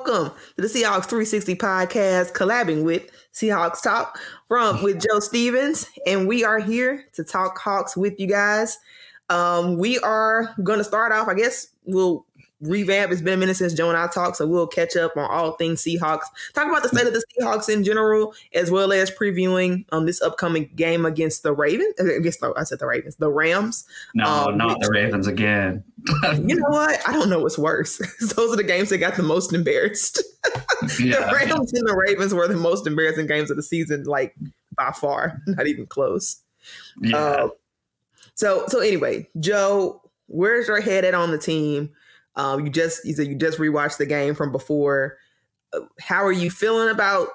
12s, and welcome to the Seahawks 360 podcast, collabing with Seahawks Talk from with Joe Stevens, and we are here to talk Hawks with you guys. Um, we are going to start off. I guess we'll revamp. It's been a minute since Joe and I talked, so we'll catch up on all things Seahawks. Talk about the state of the Seahawks in general, as well as previewing um this upcoming game against the Ravens. uh, Against the, I said the Ravens, the Rams. No, Um, not which- the Ravens again. You know what? I don't know what's worse. Those are the games that got the most embarrassed. yeah. the Rams and the Ravens were the most embarrassing games of the season, like by far, not even close. yeah. Uh, so so anyway, Joe, where's your head at on the team? Um, you just you said you just rewatched the game from before. Uh, How are you feeling about?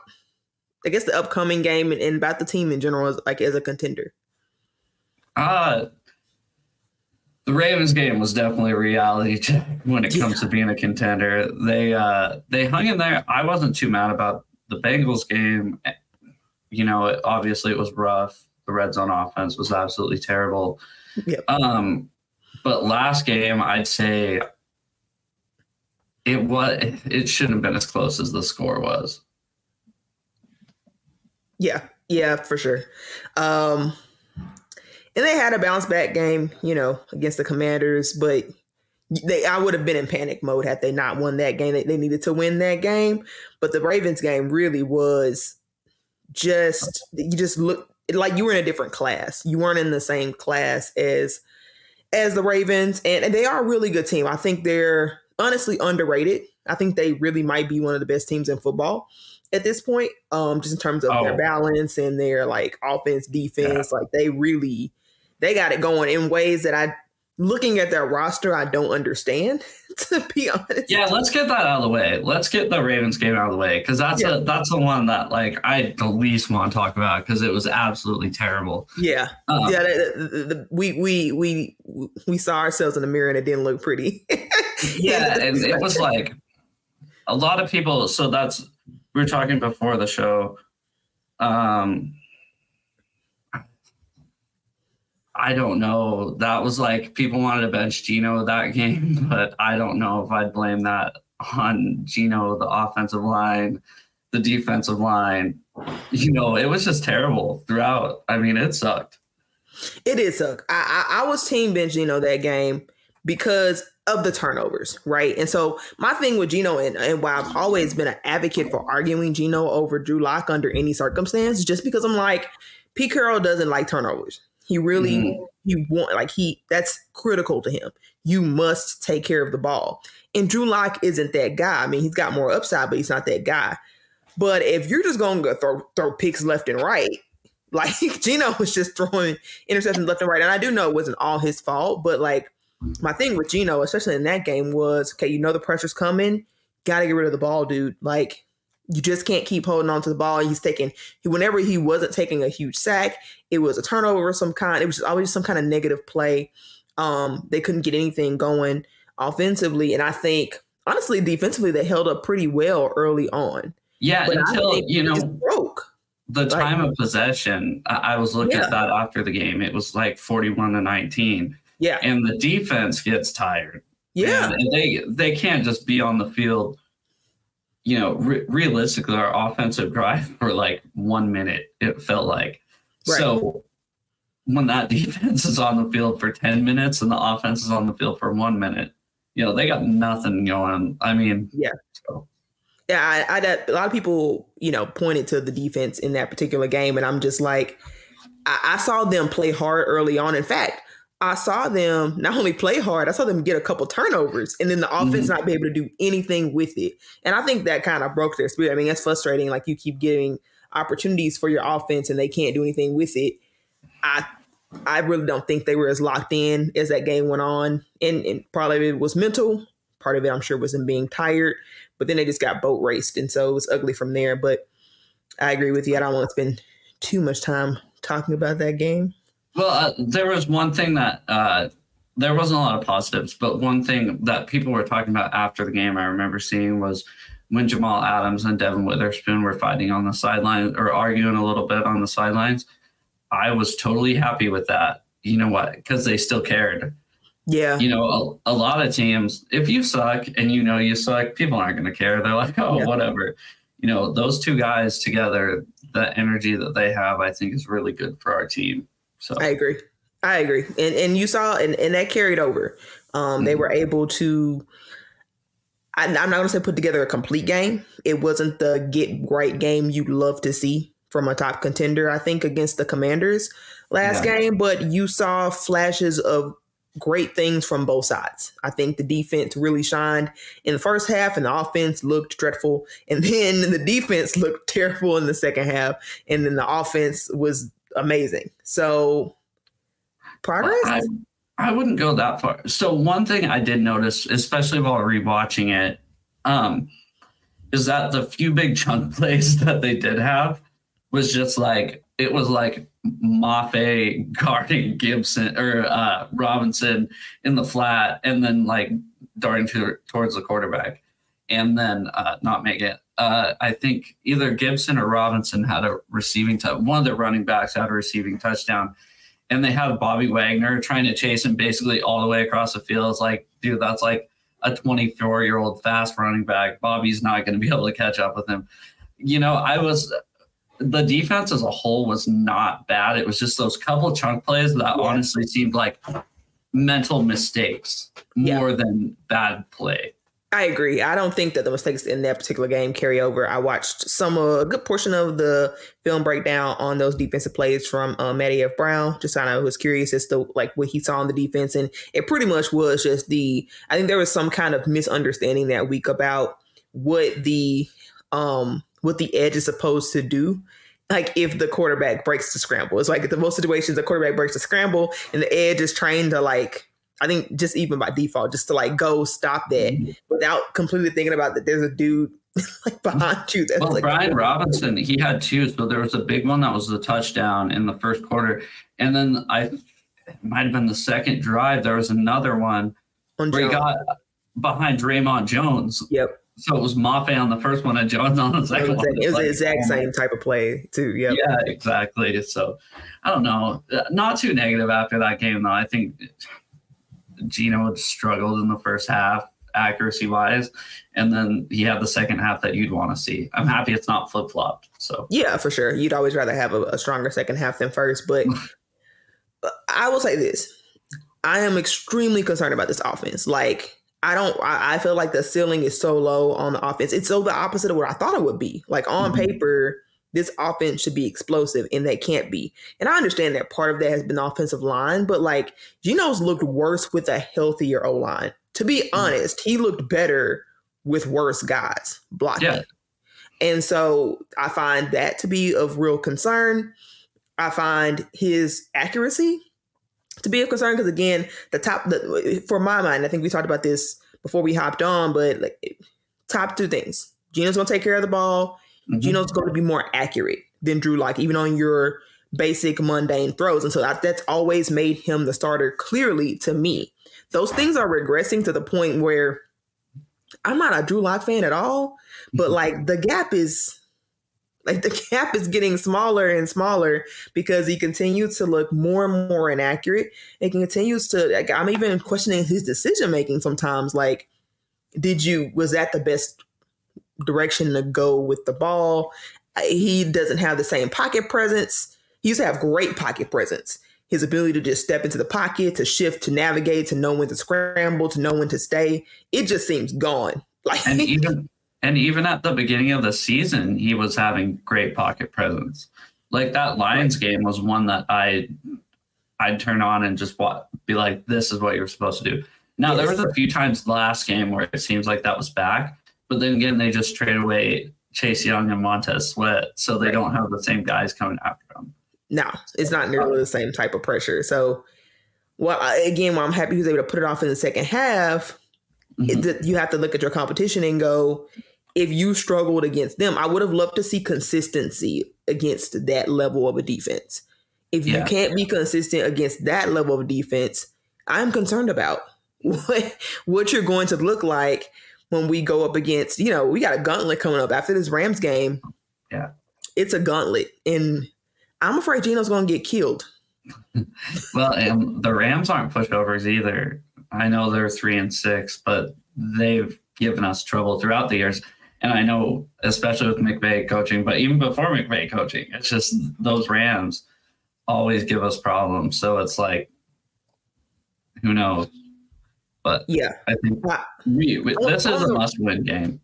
I guess the upcoming game and, and about the team in general, as, like as a contender. Uh, the Ravens game was definitely a reality check when it comes to being a contender. They uh they hung in there. I wasn't too mad about the Bengals game. You know, it, obviously it was rough. The red zone offense was absolutely terrible. Yep. Um, but last game, I'd say it was it shouldn't have been as close as the score was. Yeah, yeah, for sure. Um, and they had a bounce back game, you know, against the Commanders, but they I would have been in panic mode had they not won that game. They, they needed to win that game, but the Ravens game really was just you just look like you were in a different class. You weren't in the same class as as the Ravens, and, and they are a really good team. I think they're honestly underrated. I think they really might be one of the best teams in football at this point, um, just in terms of their Oh. balance and their like offense, defense. Like they really they got it going in ways that I looking at their roster, I don't understand, to be honest. Yeah, let's get that out of the way. Let's get the Ravens game out of the way because that's Yeah. a that's the one that like I the least want to talk about because it was absolutely terrible. Yeah. Um, yeah, the, the, the, we we we we saw ourselves in the mirror and it didn't look pretty. yeah, and it was like a lot of people. So that's we were talking before the show. Um, I don't know. That was like people wanted to bench Geno that game, but I don't know if I'd blame that on Geno, the offensive line, the defensive line. You know, it was just terrible throughout. I mean, it sucked. It did suck. I, I I was team bench Geno that game because of the turnovers, right? And so my thing with Geno and, and why I've always been an advocate for arguing Geno over Drew Lock under any circumstance, just because I'm like, Pete Carroll doesn't like turnovers. He really Mhm. he want like he that's critical to him. You must take care of the ball. And Drew Lock isn't that guy. I mean, he's got more upside, but he's not that guy. But if you're just going to throw throw picks left and right, like Geno was just throwing interceptions left and right, and I do know it wasn't all his fault, but like my thing with Geno, especially in that game, was okay. You know the pressure's coming. Got to get rid of the ball, dude. Like you just can't keep holding on to the ball. He's taking whenever he wasn't taking a huge sack, it was a turnover of some kind. It was just always some kind of negative play. Um, they couldn't get anything going offensively, and I think honestly, defensively, they held up pretty well early on. Yeah, But until you know broke. the Like- time of possession I, I was looking Yeah. at that after the game it was like 41 to 19 Yeah, and the defense gets tired yeah, and they they can't just be on the field you know re- realistically our offensive drive for like one minute it felt like Right. so when that defense is on the field for 10 minutes and the offense is on the field for one minute you know they got nothing going i mean Yeah. so, yeah. I, I a lot of people, you know, pointed to the defense in that particular game, and I'm just like, I, I saw them play hard early on. In fact, I saw them not only play hard, I saw them get a couple turnovers, and then the offense mm-hmm. not be able to do anything with it. And I think that kind of broke their spirit. I mean, that's frustrating. Like you keep getting opportunities for your offense, and they can't do anything with it. I I really don't think they were as locked in as that game went on. And, and part of it was mental. Part of it, I'm sure, was them being tired. But then they just got boat raced. And so it was ugly from there. But I agree with you. I don't want to spend too much time talking about that game. Well, uh, there was one thing that uh, there wasn't a lot of positives, but one thing that people were talking about after the game, I remember seeing was when Jamal Adams and Devin Witherspoon were fighting on the sideline or arguing a little bit on the sidelines. I was totally happy with that. You know what? Because they still cared. Yeah. You know, a, a lot of teams, if you suck and you know you suck, people aren't going to care. They're like, oh, Yeah. whatever. You know, those two guys together, the energy that they have, I think is really good for our team. So, I agree. I agree. And and you saw and, and that carried over. Um, they Mhm. were able to I, I'm not gonna say put together a complete game. It wasn't the get right game you'd love to see from a top contender, I think, against the commanders last Yeah. game, but you saw flashes of great things from both sides. I think the defense really shined in the first half and the offense looked dreadful. And then the defense looked terrible in the second half. And then the offense was amazing. So progress? I, I wouldn't go that far. So one thing I did notice, especially while rewatching it, um, is that the few big chunk plays that they did have was just like it was like Mafe guarding Gibson or uh, Robinson in the flat, and then like darting to, towards the quarterback, and then uh, not make it. Uh, I think either Gibson or Robinson had a receiving touch. One of the running backs had a receiving touchdown and they had Bobby Wagner trying to chase him basically all the way across the field. It's like, dude, that's like a 24 year old fast running back. Bobby's not going to be able to catch up with him. You know, I was the defense as a whole was not bad. It was just those couple chunk plays that Yeah. honestly seemed like mental mistakes Yeah. more than bad play. I agree. I don't think that the mistakes in that particular game carry over. I watched some uh, a good portion of the film breakdown on those defensive plays from uh, Matty F. Brown. Just kind of was curious as to like what he saw on the defense, and it pretty much was just the. I think there was some kind of misunderstanding that week about what the um what the edge is supposed to do. Like if the quarterback breaks the scramble, it's like the most situations the quarterback breaks the scramble, and the edge is trained to like I think just even by default, just to like go stop that mm-hmm. without completely thinking about that there's a dude like behind you. That's Well, like Brian Robinson, he had two. So there was a big one that was the touchdown in the first quarter, and then I might have been the second drive. There was another one on where he got behind Dre'Mont Jones. Yep, So it was Mafe on the first one and Jones on the it was, second one. the- it was Like, the exact oh same type of play too. Yep. Yeah, exactly. So I don't know. Not too negative after that game, though. I think Geno struggled in the first half, accuracy wise, and then he had the second half that you'd want to see. I'm happy it's not flip flopped. So Yeah, for sure. You'd always rather have a, a stronger second half than first. But I will say this I am extremely concerned about this offense. Like, I don't, I, I feel like the ceiling is so low on the offense. It's so the opposite of what I thought it would be. Like, on Mhm. paper, this offense should be explosive, and they can't be. And I understand that part of that has been the offensive line, but like, Geno's looked worse with a healthier O line. To be mm-hmm. honest, he looked better with worse guys blocking. Yeah. And so I find that to be of real concern. I find his accuracy to be a concern because again, the top the for my mind, I think we talked about this before we hopped on, but like top two things. Geno's gonna take care of the ball. Mhm. Geno's going to be more accurate than Drew Lock, even on your basic mundane throws. And so that, that's always made him the starter clearly to me. Those things are regressing to the point where I'm not a Drew Lock fan at all, but like the gap is like the gap is getting smaller and smaller because he continues to look more and more inaccurate. It continues to like I'm even questioning his decision making sometimes. Like, did you was that the best direction to go with the ball? He doesn't have the same pocket presence. He used to have great pocket presence. His ability to just step into the pocket, to shift, to navigate, to know when to scramble, to know when to stay. It just seems gone. Like and even and even at the beginning of the season, he was having great pocket presence. Like that Lions game was one that I I'd turn on and just wa be like, "This is what you're supposed to do." Now there was a few times last game where it seems like that was back, but then again they just trade away Chase Young and Montez Sweat, so they Right. don't have the same guys coming after them. no, it's not nearly the same type of pressure. So, well, again, while I'm happy he was able to put it off in the second half, Mhm. it, you have to look at your competition and go, if you struggled against them, I would have loved to see consistency against that level of a defense. If you can't be consistent against that level of defense, I'm concerned about what what you're going to look like when we go up against, you know, we got a gauntlet coming up after this Rams game. Yeah. It's a gauntlet. And I'm afraid Geno's going to get killed. Well, and the Rams aren't pushovers either. I know they're three and six, but they've given us trouble throughout the years. And I know, especially with McVay coaching, but even before McVay coaching, it's just those Rams always give us problems. So it's like, who knows? But Yeah. I think we, we, this is a must-win game.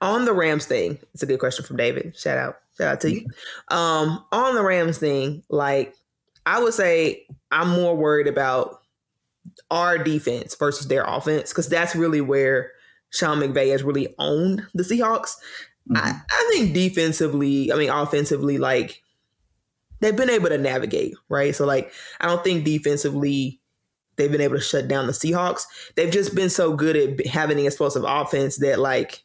on the Rams thing, it's a good question from David. Shout out, shout out to you. Um, on the Rams thing, like I would say, I'm more worried about our defense versus their offense because that's really where Sean McVay has really owned the Seahawks. I, I think defensively, I mean offensively, like they've been able to navigate, right? So like I don't think defensively they've been able to shut down the Seahawks. They've just been so good at having an explosive offense that like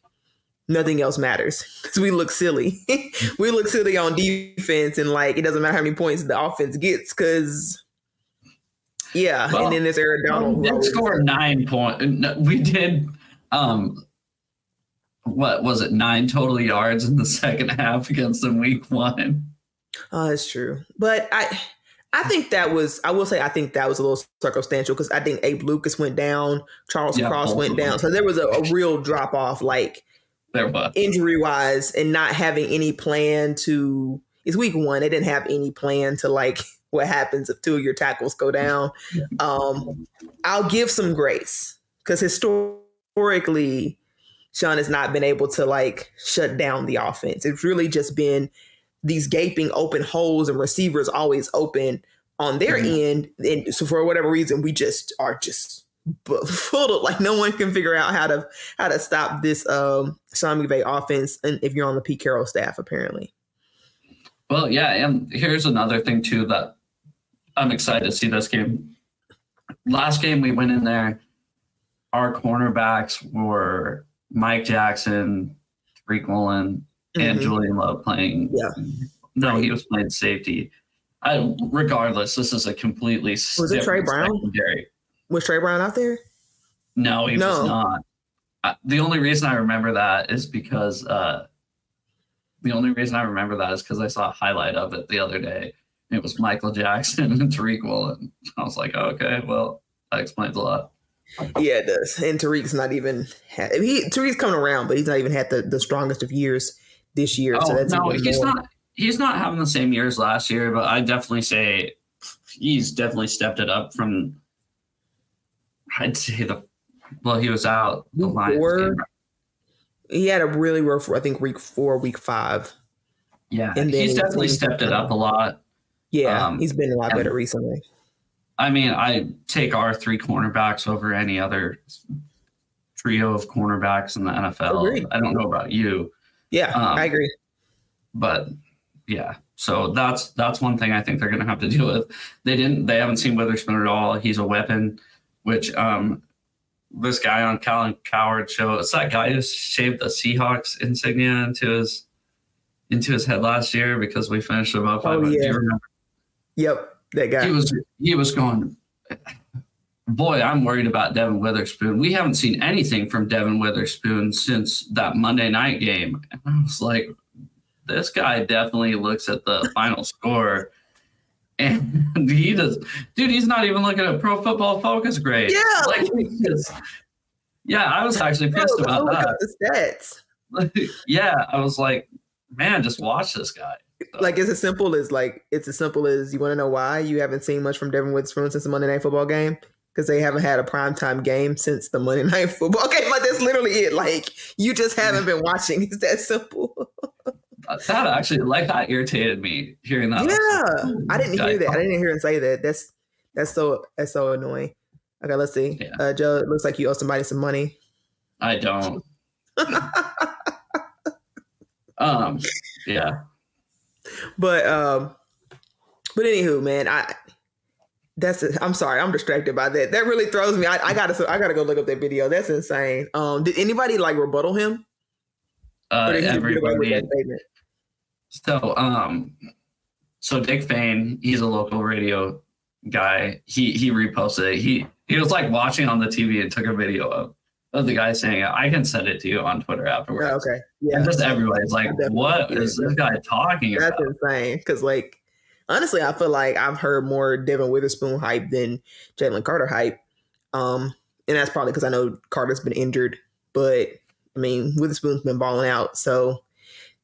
nothing else matters because we look silly. we look silly on defense, and like it doesn't matter how many points the offense gets because. Yeah, Well, and then there's Aaron Donald. We who did score nine point. We did. Um, what was it? Nine total yards in the second half against them week one. Oh, that's true. But I I think that was I will say I think that was a little circumstantial because I think Abe Lucas went down, Charles Yeah, Cross went down. So there was a, a real drop off like injury wise and not having any plan to it's week one. They didn't have any plan to like what happens if two of your tackles go down. Um I'll give some grace because historically Sean has not been able to like shut down the offense. It's really just been these gaping open holes and receivers always open on their end. And so for whatever reason, we just are just befuddled. Like no one can figure out how to how to stop this um Sean McVay offense. And if you're on the Pete Carroll staff, apparently. Well, yeah, and here's another thing too that I'm excited to see this game. Last game we went in there, our cornerbacks were Mike Jackson, Tariq Woolen, and. Julian Love playing. Yeah. No, he was playing safety. I, regardless, this is a completely Was it Tre Brown? secondary. Was Tre Brown out there? No, he No. was not. Uh, the only reason I remember that is because uh, the only reason I remember that is because I saw a highlight of it the other day. It was Michael Jackson and Tariq Woolen. I was like, okay, well, that explains a lot. Yeah, it does. And Tariq's not even had, he Tariq's coming around, but he's not even had the, the strongest of years this year. Oh so that's no, he's more- not. He's not having the same years last year, but I definitely say he's definitely stepped it up from. I'd say the well, he was out the Lions he had a really rough I think week four, week five. Yeah, And he's definitely stepped it up a lot. Yeah, Um, he's been a lot and- better recently. I mean, I take our three cornerbacks over any other trio of cornerbacks in the NFL. Agreed. I don't know about you, Yeah, um, I agree. but yeah. So that's that's one thing I think they're going to have to deal with. They didn't. They haven't seen Witherspoon at all. He's a weapon. Which um, this guy on Colin Cowherd show. It's that guy who shaved the Seahawks insignia into his into his head last year because we finished above Oh, 500. Do yeah. Yep, that guy. he was he was going boy i'm worried about devin witherspoon. We haven't seen anything from devin witherspoon since that monday night game. And i was like this guy definitely looks at the final score. And he does dude he's not even looking at pro football focus grade. Yeah. like just- yeah i was actually oh, pissed No, about oh, look that. the stats. yeah i was like man just watch this guy. Like it's as simple as like it's as simple as you want to know why you haven't seen much from Devin Witherspoon since the Monday Night Football game because they haven't had a primetime game since the Monday Night Football game. but that's literally it. Like you just haven't been watching. It's that simple. that actually like that irritated me hearing that yeah, I didn't hear that. I didn't hear him say that. That's that's so that's so annoying. Okay, let's see. Yeah. Uh, Joe, it looks like you owe somebody some money. I don't. um, yeah. But um, but anywho, man, I that's it. I'm sorry, I'm distracted by that. That really throws me. I, I gotta I gotta go look up that video. That's insane. Um, did anybody like rebuttal him? Uh, Or did he just get away with everybody. So, um, so Dick Fain, he's a local radio guy. He he reposted it. He he was like watching on the TV and took a video of of the guy saying. "I can send it to you on Twitter afterwards." Yeah, okay. Yeah, And just everybody's like, "What is this guy talking that's about?" insane. Because like honestly, I feel like I've heard more Devin Witherspoon hype than Jalen Carter hype. Um, and that's probably because I know Carter's been injured. But I mean, Witherspoon's been balling out, so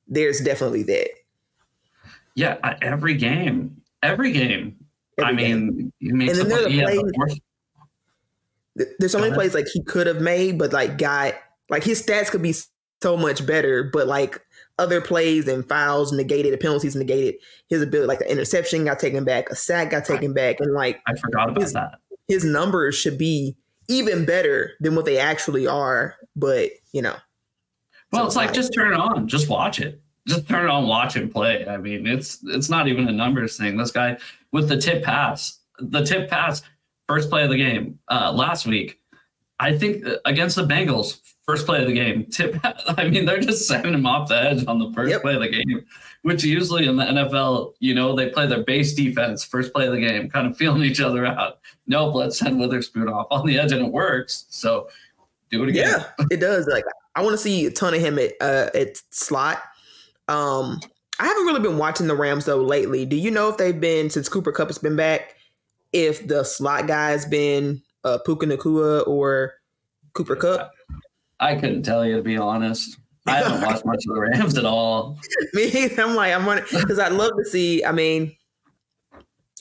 there's definitely that. Yeah, every game, every game. Every I mean, game. and then there's yeah, plays, there's so many plays like he could have made, but like got like his stats could be so much better, but like other plays and fouls negated, the penalties negated, his ability, like the interception got taken back, a sack got taken back, and like I forgot about his, that. His numbers should be even better than what they actually are, but you know. Well, so it's like, like just turn it on, just watch it. Just turn it on, watch him play. I mean, it's it's not even a numbers thing. This guy with the tip pass, the tip pass, first play of the game uh, last week. I think uh, against the Bengals, first play of the game. Tip. I mean, they're just sending him off the edge on the first yep. play of the game, which usually in the NFL, you know, they play their base defense first play of the game, kind of feeling each other out. Nope, let's send Witherspoon off on the edge, and it works. So do it again. Yeah, it does. Like I want to see a ton of him at uh, at slot. Um, I haven't really been watching the Rams though lately. Do you know if they've been since Cooper Kupp has been back? If the slot guy has been uh, Puka Nacua or Cooper Kupp? I couldn't tell you to be honest. I haven't watched much of the Rams at all. Me, I'm like, I'm wondering because I'd love to see. I mean,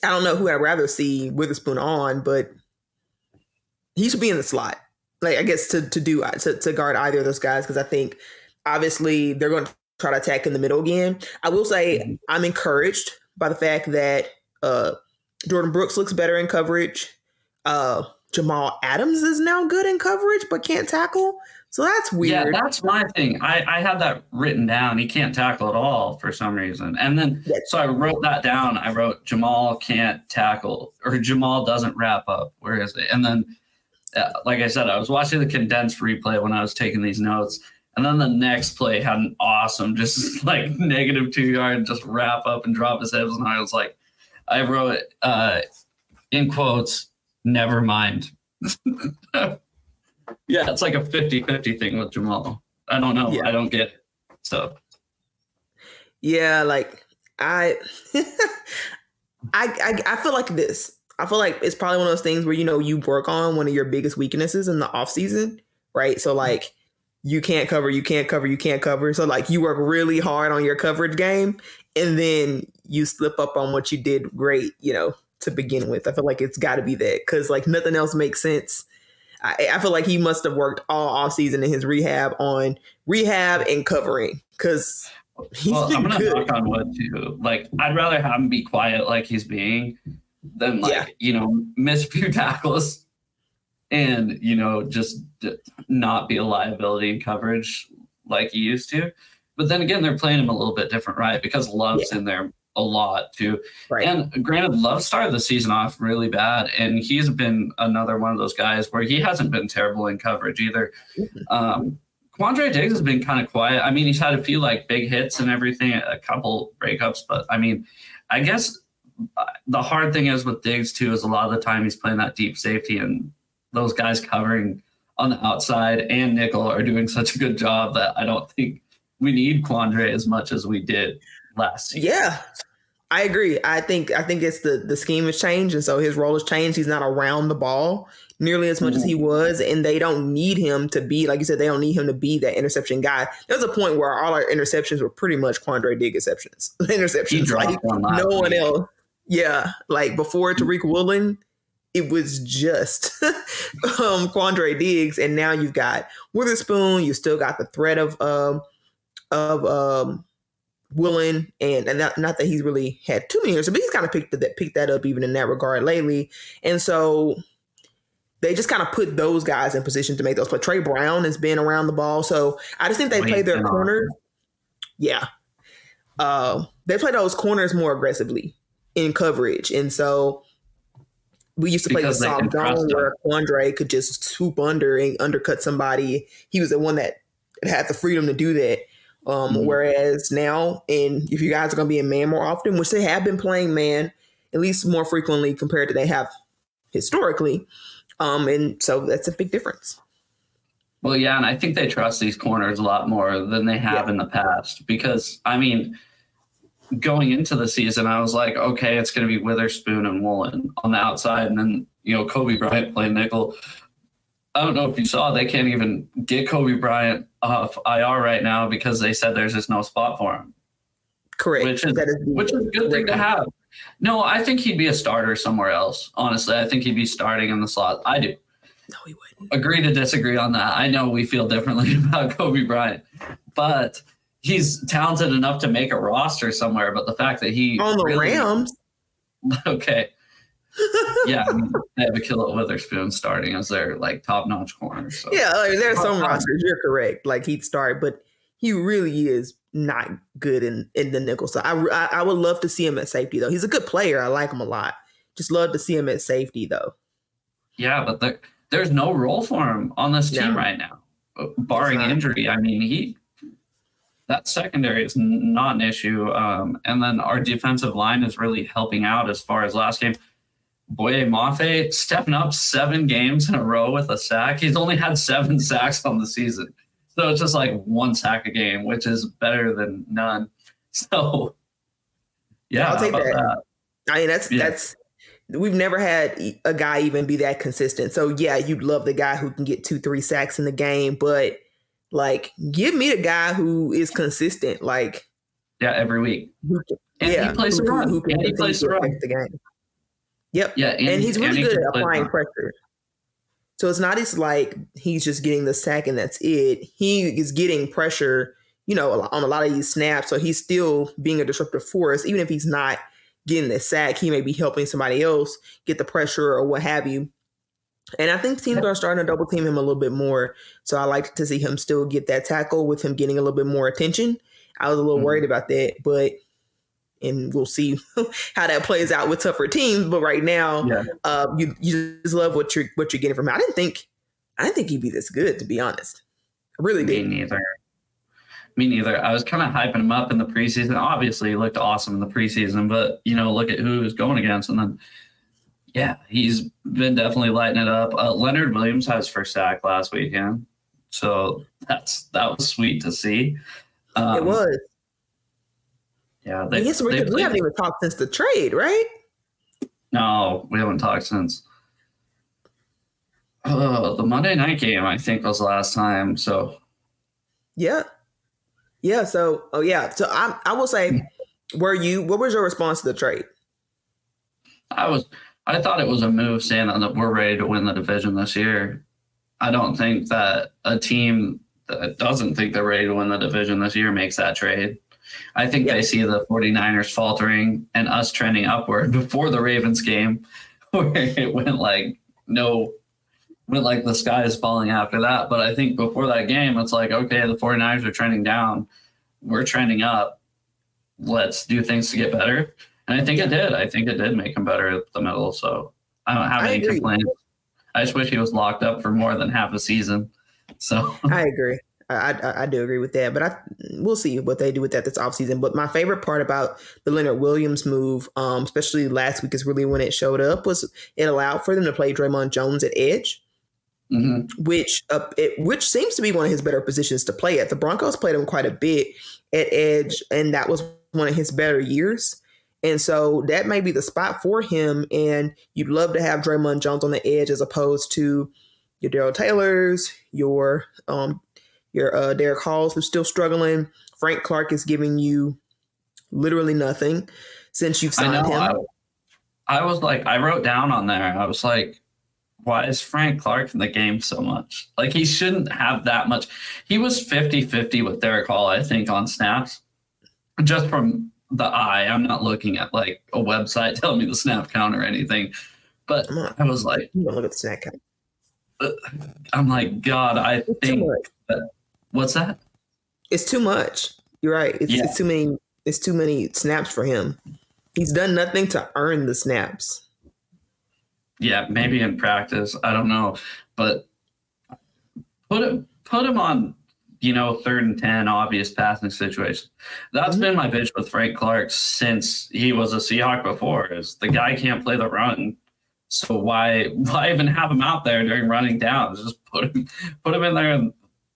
I don't know who I'd rather see Witherspoon on, but he should be in the slot. Like, I guess to to do to, to guard either of those guys because I think obviously they're going to try to attack in the middle again. I will say mm-hmm. I'm encouraged by the fact that uh, Jordyn Brooks looks better in coverage. Uh, Jamal Adams is now good in coverage but can't tackle. So that's weird. Yeah, that's my thing. I, I had that written down. He can't tackle at all for some reason. And then, so I wrote that down. I wrote Jamal can't tackle or Jamal doesn't wrap up. Where is it? And then, uh, like I said, I was watching the condensed replay when I was taking these notes. And then the next play had an awesome, just like negative two yard, just wrap up and drop his hips. And I was like, I wrote uh, in quotes, never mind. yeah, it's like a 50 50 thing with Jamal. I don't know. Yeah. I don't get it. So, yeah, like I, I, I, I feel like this. I feel like it's probably one of those things where you know you work on one of your biggest weaknesses in the off season, right? So like you can't cover, you can't cover, you can't cover. So like you work really hard on your coverage game, and then you slip up on what you did great, you know, to begin with. I feel like it's got to be that because like nothing else makes sense. I, I, feel like he must have worked all off season in his rehab on rehab and covering because he's well, I'm gonna good. knock on wood too. Like I'd rather have him be quiet like he's being than like yeah. you know miss a few tackles and you know just not be a liability in coverage like he used to. But then again, they're playing him a little bit different, right? Because Love's yeah. in there a lot too. Right. And granted, Love started the season off really bad, and he's been another one of those guys where he hasn't been terrible in coverage either. Mm-hmm. Um, Quandre Diggs has been kind of quiet. I mean, he's had a few like big hits and everything, a couple breakups, but I mean, I guess uh, the hard thing is with Diggs too is a lot of the time he's playing that deep safety, and those guys covering on the outside and nickel are doing such a good job that I don't think we need Quandre as much as we did season. Yeah. I agree. I think I think it's the the scheme has changed, and so his role has changed. He's not around the ball nearly as much mm-hmm. as he was, and they don't need him to be like you said. They don't need him to be that interception guy. There's a point where all our interceptions were pretty much Quandre Dig exceptions. interceptions, like no one else. Yeah, like before Tariq Woolen, it was just um Quandre Diggs, and now you've got Witherspoon. You still got the threat of um of um Woolen, and, and not, not that he's really had too many years, but he's kind of picked that picked that up even in that regard lately. And so they just kind of put those guys in position to make those. But Tre Brown has been around the ball, so I just think they play their corners. Yeah, uh, they play those corners more aggressively in coverage, and so we used to play the soft zone where Quandre could just swoop under and undercut somebody. He was the one that had the freedom to do that. Um, mm-hmm. Whereas now, and if you guys are going to be in man more often, which they have been playing man at least more frequently compared to they have historically, um, and so that's a big difference. Well, yeah, and I think they trust these corners a lot more than they have yeah. in the past because I mean, going into the season, I was like, okay, it's going to be Witherspoon and Woolen on the outside, and then you know Coby Bryant playing nickel. I don't know if you saw, they can't even get Coby Bryant off IR right now because they said there's just no spot for him. Correct. Which is, which is a good thing to have. No, I think he'd be a starter somewhere else. Honestly, I think he'd be starting in the slot. I do. No, he wouldn't. Agree to disagree on that. I know we feel differently about Coby Bryant, but he's talented enough to make a roster somewhere. But the fact that he on the really, Rams, okay, yeah, I mean, they have Ahkello Witherspoon starting as their like top notch corner. So. Yeah, like, there's some rosters. You're correct. Like he'd start, but he really is not good in in the nickel. So I, I, I would love to see him at safety though. He's a good player. I like him a lot. Just love to see him at safety though. Yeah, but there, there's no role for him on this team right now, uh, barring injury. I mean, he that secondary is not an issue. Um, and then our defensive line is really helping out as far as last game. Boye Mafe stepping up seven games in a row with a sack. He's only had seven sacks on the season. So it's just like one sack a game, which is better than none. So yeah, I'll take that. that. I mean, that's yeah. that's we've never had a guy even be that consistent. So yeah, you'd love the guy who can get two, three sacks in the game, but like, give me the guy who is consistent. Like, yeah, every week. and yeah, he plays who, the run. Who, who can and he plays the run. The game. Yep. Yeah, and, and he's really and good at applying pressure. So it's not as like he's just getting the sack and that's it. He is getting pressure, you know, on a lot of these snaps. So he's still being a disruptive force, even if he's not getting the sack. He may be helping somebody else get the pressure or what have you. And I think teams are starting to double team him a little bit more. So I like to see him still get that tackle with him getting a little bit more attention. I was a little mm-hmm. worried about that, but and we'll see how that plays out with tougher teams. But right now, yeah. uh, you you just love what you're what you're getting from him. I didn't think I didn't think he'd be this good, to be honest. I really Me did. neither. Me neither. I was kind of hyping him up in the preseason. Obviously, he looked awesome in the preseason, but you know, look at who he was going against, and then yeah, he's been definitely lighting it up. Uh, Leonard Williams had his first sack last weekend, so that's that was sweet to see. Um, it was. Yeah, they, they we haven't even talked since the trade, right? No, we haven't talked since. Uh, the Monday night game, I think, was the last time. So, yeah, yeah. So, oh yeah. So I, I will say, were you? What was your response to the trade? I was. I thought it was a move saying that we're ready to win the division this year. I don't think that a team that doesn't think they're ready to win the division this year makes that trade. I think yep. they see the 49ers faltering and us trending upward before the Ravens game, where it went like no, went like the sky is falling after that. But I think before that game, it's like, okay, the 49ers are trending down. We're trending up. Let's do things to get better. And I think it did. I think it did make him better at the middle. So I don't have I any agree. complaints. I just wish he was locked up for more than half a season. So I agree. I, I, I, do agree with that, but I we'll see what they do with that this offseason. But my favorite part about the Leonard Williams move, um, especially last week, is really when it showed up was it allowed for them to play Dre'Mont Jones at edge, mm-hmm. which uh, it, which seems to be one of his better positions to play at. The Broncos played him quite a bit at edge, and that was one of his better years. And so that may be the spot for him. And you'd love to have Dre'Mont Jones on the edge as opposed to your Darrell Taylors, your um, your uh, Derick Halls, who's still struggling. Frank Clark is giving you literally nothing since you've signed him. I, I, was like, I wrote down on there, I was like, why is Frank Clark in the game so much? Like, he shouldn't have that much. He was 50 50 with Derick Hall, I think, on snaps. Just from the eye, I'm not looking at like a website telling me the snap count or anything. But I was like, look at the snap count. Uh, I'm like, God, I think that What's that? It's too much. You're right. It's, yeah. it's too many. It's too many snaps for him. He's done nothing to earn the snaps. Yeah, maybe in practice. I don't know, but put him put him on you know, third and 10, obvious passing situation. That's mm-hmm. been my bitch with Frank Clark since he was a Seahawk before is the guy can't play the run. So why why even have him out there during running downs? Just put him put him in there and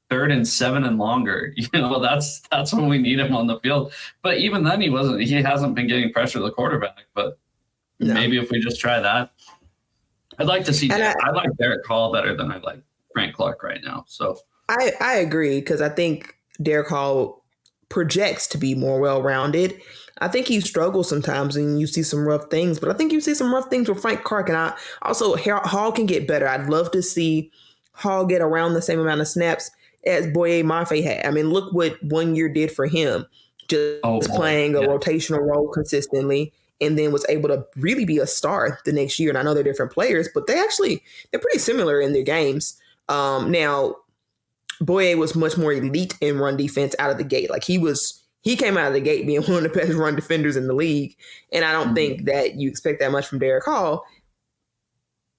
third and seven and longer. You know, that's that's when we need him on the field. But even then, he wasn't. He hasn't been getting pressure to the quarterback. But no. maybe if we just try that, I'd like to see. I, I, like Derick Hall better than I like Frank Clark right now. So I I agree because I think Derick Hall projects to be more well rounded. I think he struggles sometimes and you see some rough things, but I think you see some rough things with Frank Clark. And I also, Hall can get better. I'd love to see Hall get around the same amount of snaps as Boye Mafe had. I mean, look what one year did for him. Just oh, playing a yeah. rotational role consistently and then was able to really be a star the next year. And I know they're different players, but they actually they're pretty similar in their games. Um, now, Boye was much more elite in run defense out of the gate. Like he was he came out of the gate being one of the best run defenders in the league. And I don't mm-hmm. think that you expect that much from Derick Hall.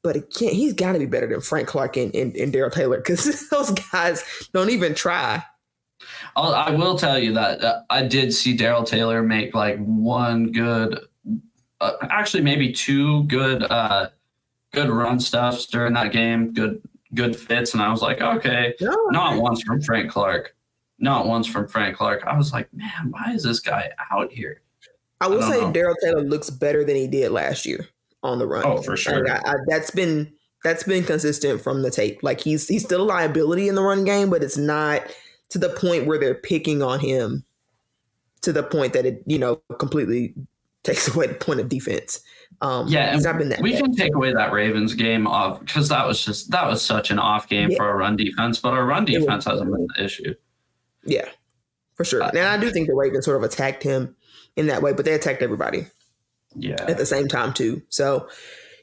But it can't, he's got to be better than Frank Clark and, and, and Darrell Taylor because those guys don't even try. I'll, I will tell you that uh, I did see Darrell Taylor make like one good, uh, actually maybe two good, uh, good run stuffs during that game. Good, good fits, and I was like, okay, no, not once from Frank Clark not once from Frank Clark. I was like, man, why is this guy out here? I will I say Darrell Taylor looks better than he did last year on the run. Oh, for sure. I, I, that's been that's been consistent from the tape. Like he's he's still a liability in the run game, but it's not to the point where they're picking on him to the point that it you know completely takes away the point of defense. Um, yeah, he's not been that we bad. can take away that Ravens game off because that was just that was such an off game yeah. for our run defense, but our run defense hasn't been the issue. Yeah, for sure. Uh, and I do think the Ravens sort of attacked him in that way, but they attacked everybody. Yeah. At the same time too. So,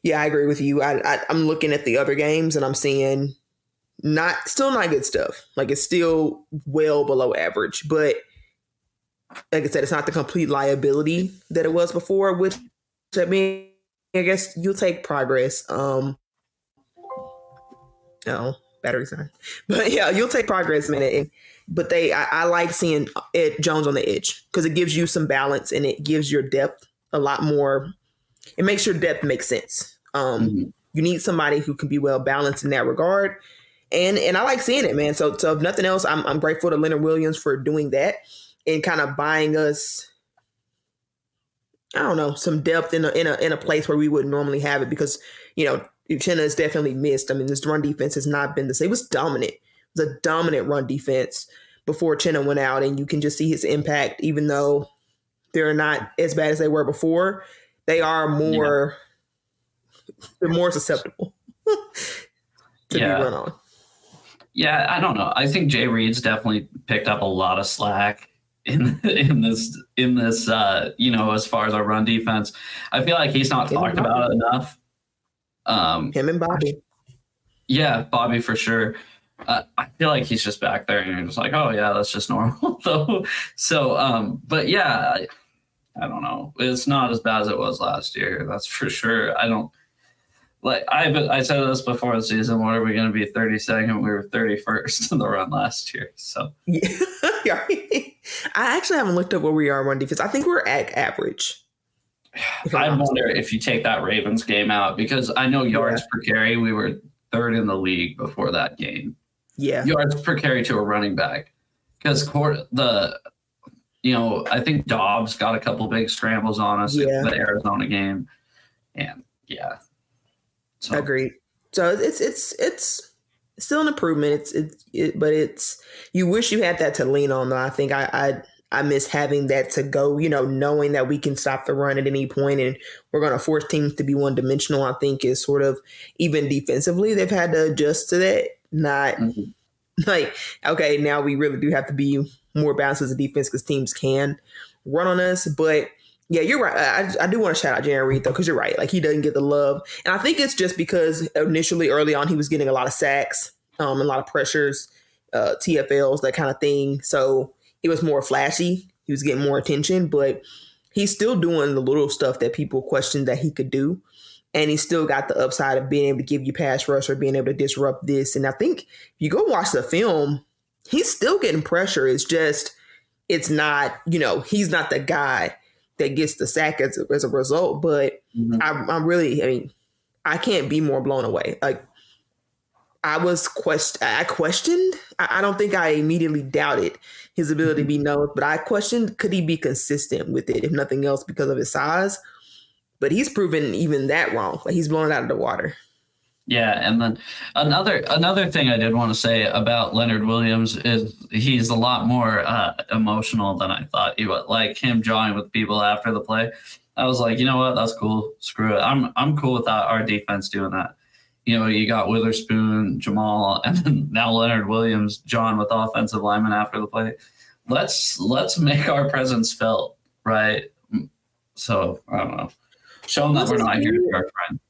yeah, I agree with you. I, I I'm looking at the other games and I'm seeing not still not good stuff. Like it's still well below average, but like I said, it's not the complete liability that it was before. Which I mean, I guess you'll take progress. Um, no battery sign, but yeah, you'll take progress, man. But they I, I like seeing it Jones on the edge because it gives you some balance and it gives your depth a lot more. It makes your depth make sense. Um, mm-hmm. You need somebody who can be well balanced in that regard, and and I like seeing it, man. So so if nothing else, I'm I'm grateful to Leonard Williams for doing that and kind of buying us. I don't know some depth in a in a in a place where we wouldn't normally have it because you know Uchenna has definitely missed. I mean, this run defense has not been the same. It was dominant It was a dominant run defense before Chenna went out, and you can just see his impact. Even though they're not as bad as they were before, they are more yeah. they're more susceptible to yeah. be run on. Yeah, I don't know. I think Jay Reid's definitely picked up a lot of slack in in this in this uh, you know as far as our run defense. I feel like he's not Him talked about enough. Um, Him and Bobby. Yeah, Bobby for sure. Uh, I feel like he's just back there, and you're just like, oh yeah, that's just normal though. So, um, but yeah, I, don't know. It's not as bad as it was last year. That's for sure. I don't like I I said this before the season. What are we going to be? Thirty second. We were thirty first in the run last year. So yeah, I actually haven't looked up where we are on defense. I think we're at average. I wonder if you take that Ravens game out because I know yards yeah. per carry we were third in the league before that game yeah yards per carry to a running back because the you know I think Dobbs got a couple big scrambles on us yeah. in the Arizona game, and yeah, so. agreed. So it's it's it's still an improvement. It's it's it, but it's you wish you had that to lean on. Though I think I I I miss having that to go. You know, knowing that we can stop the run at any point and we're going to force teams to be one dimensional. I think is sort of even defensively they've had to adjust to that not mm-hmm. like okay, now we really do have to be more balanced as a defense because teams can run on us. But yeah, you're right. I, I do want to shout out Jarran Reed though, because you're right. Like he doesn't get the love, and I think it's just because initially, early on, he was getting a lot of sacks, um, a lot of pressures, uh, TFLs, that kind of thing. So it was more flashy. He was getting more attention, but he's still doing the little stuff that people questioned that he could do and he still got the upside of being able to give you pass rush or being able to disrupt this. And I think if you go watch the film, he's still getting pressure. It's just it's not you know he's not the guy that gets the sack as a, as a result. But mm-hmm. I, I'm really I mean I can't be more blown away. Like I was quest I questioned. I, I don't think I immediately doubted his ability to be mm-hmm. known, but I questioned could he be consistent with it if nothing else because of his size but he's proven even that wrong. Like he's blown it out of the water. Yeah, and then another another thing I did want to say about Leonard Williams is he's a lot more uh, emotional than I thought he would. Like him jawing with people after the play, I was like, you know what, that's cool. Screw it. I'm I'm cool with that. Our defense doing that. You know, you got Witherspoon, Jamal, and then now Leonard Williams, John with offensive lineman after the play. Let's let's make our presence felt, right? So I don't know. Show them that we're not here to be our friend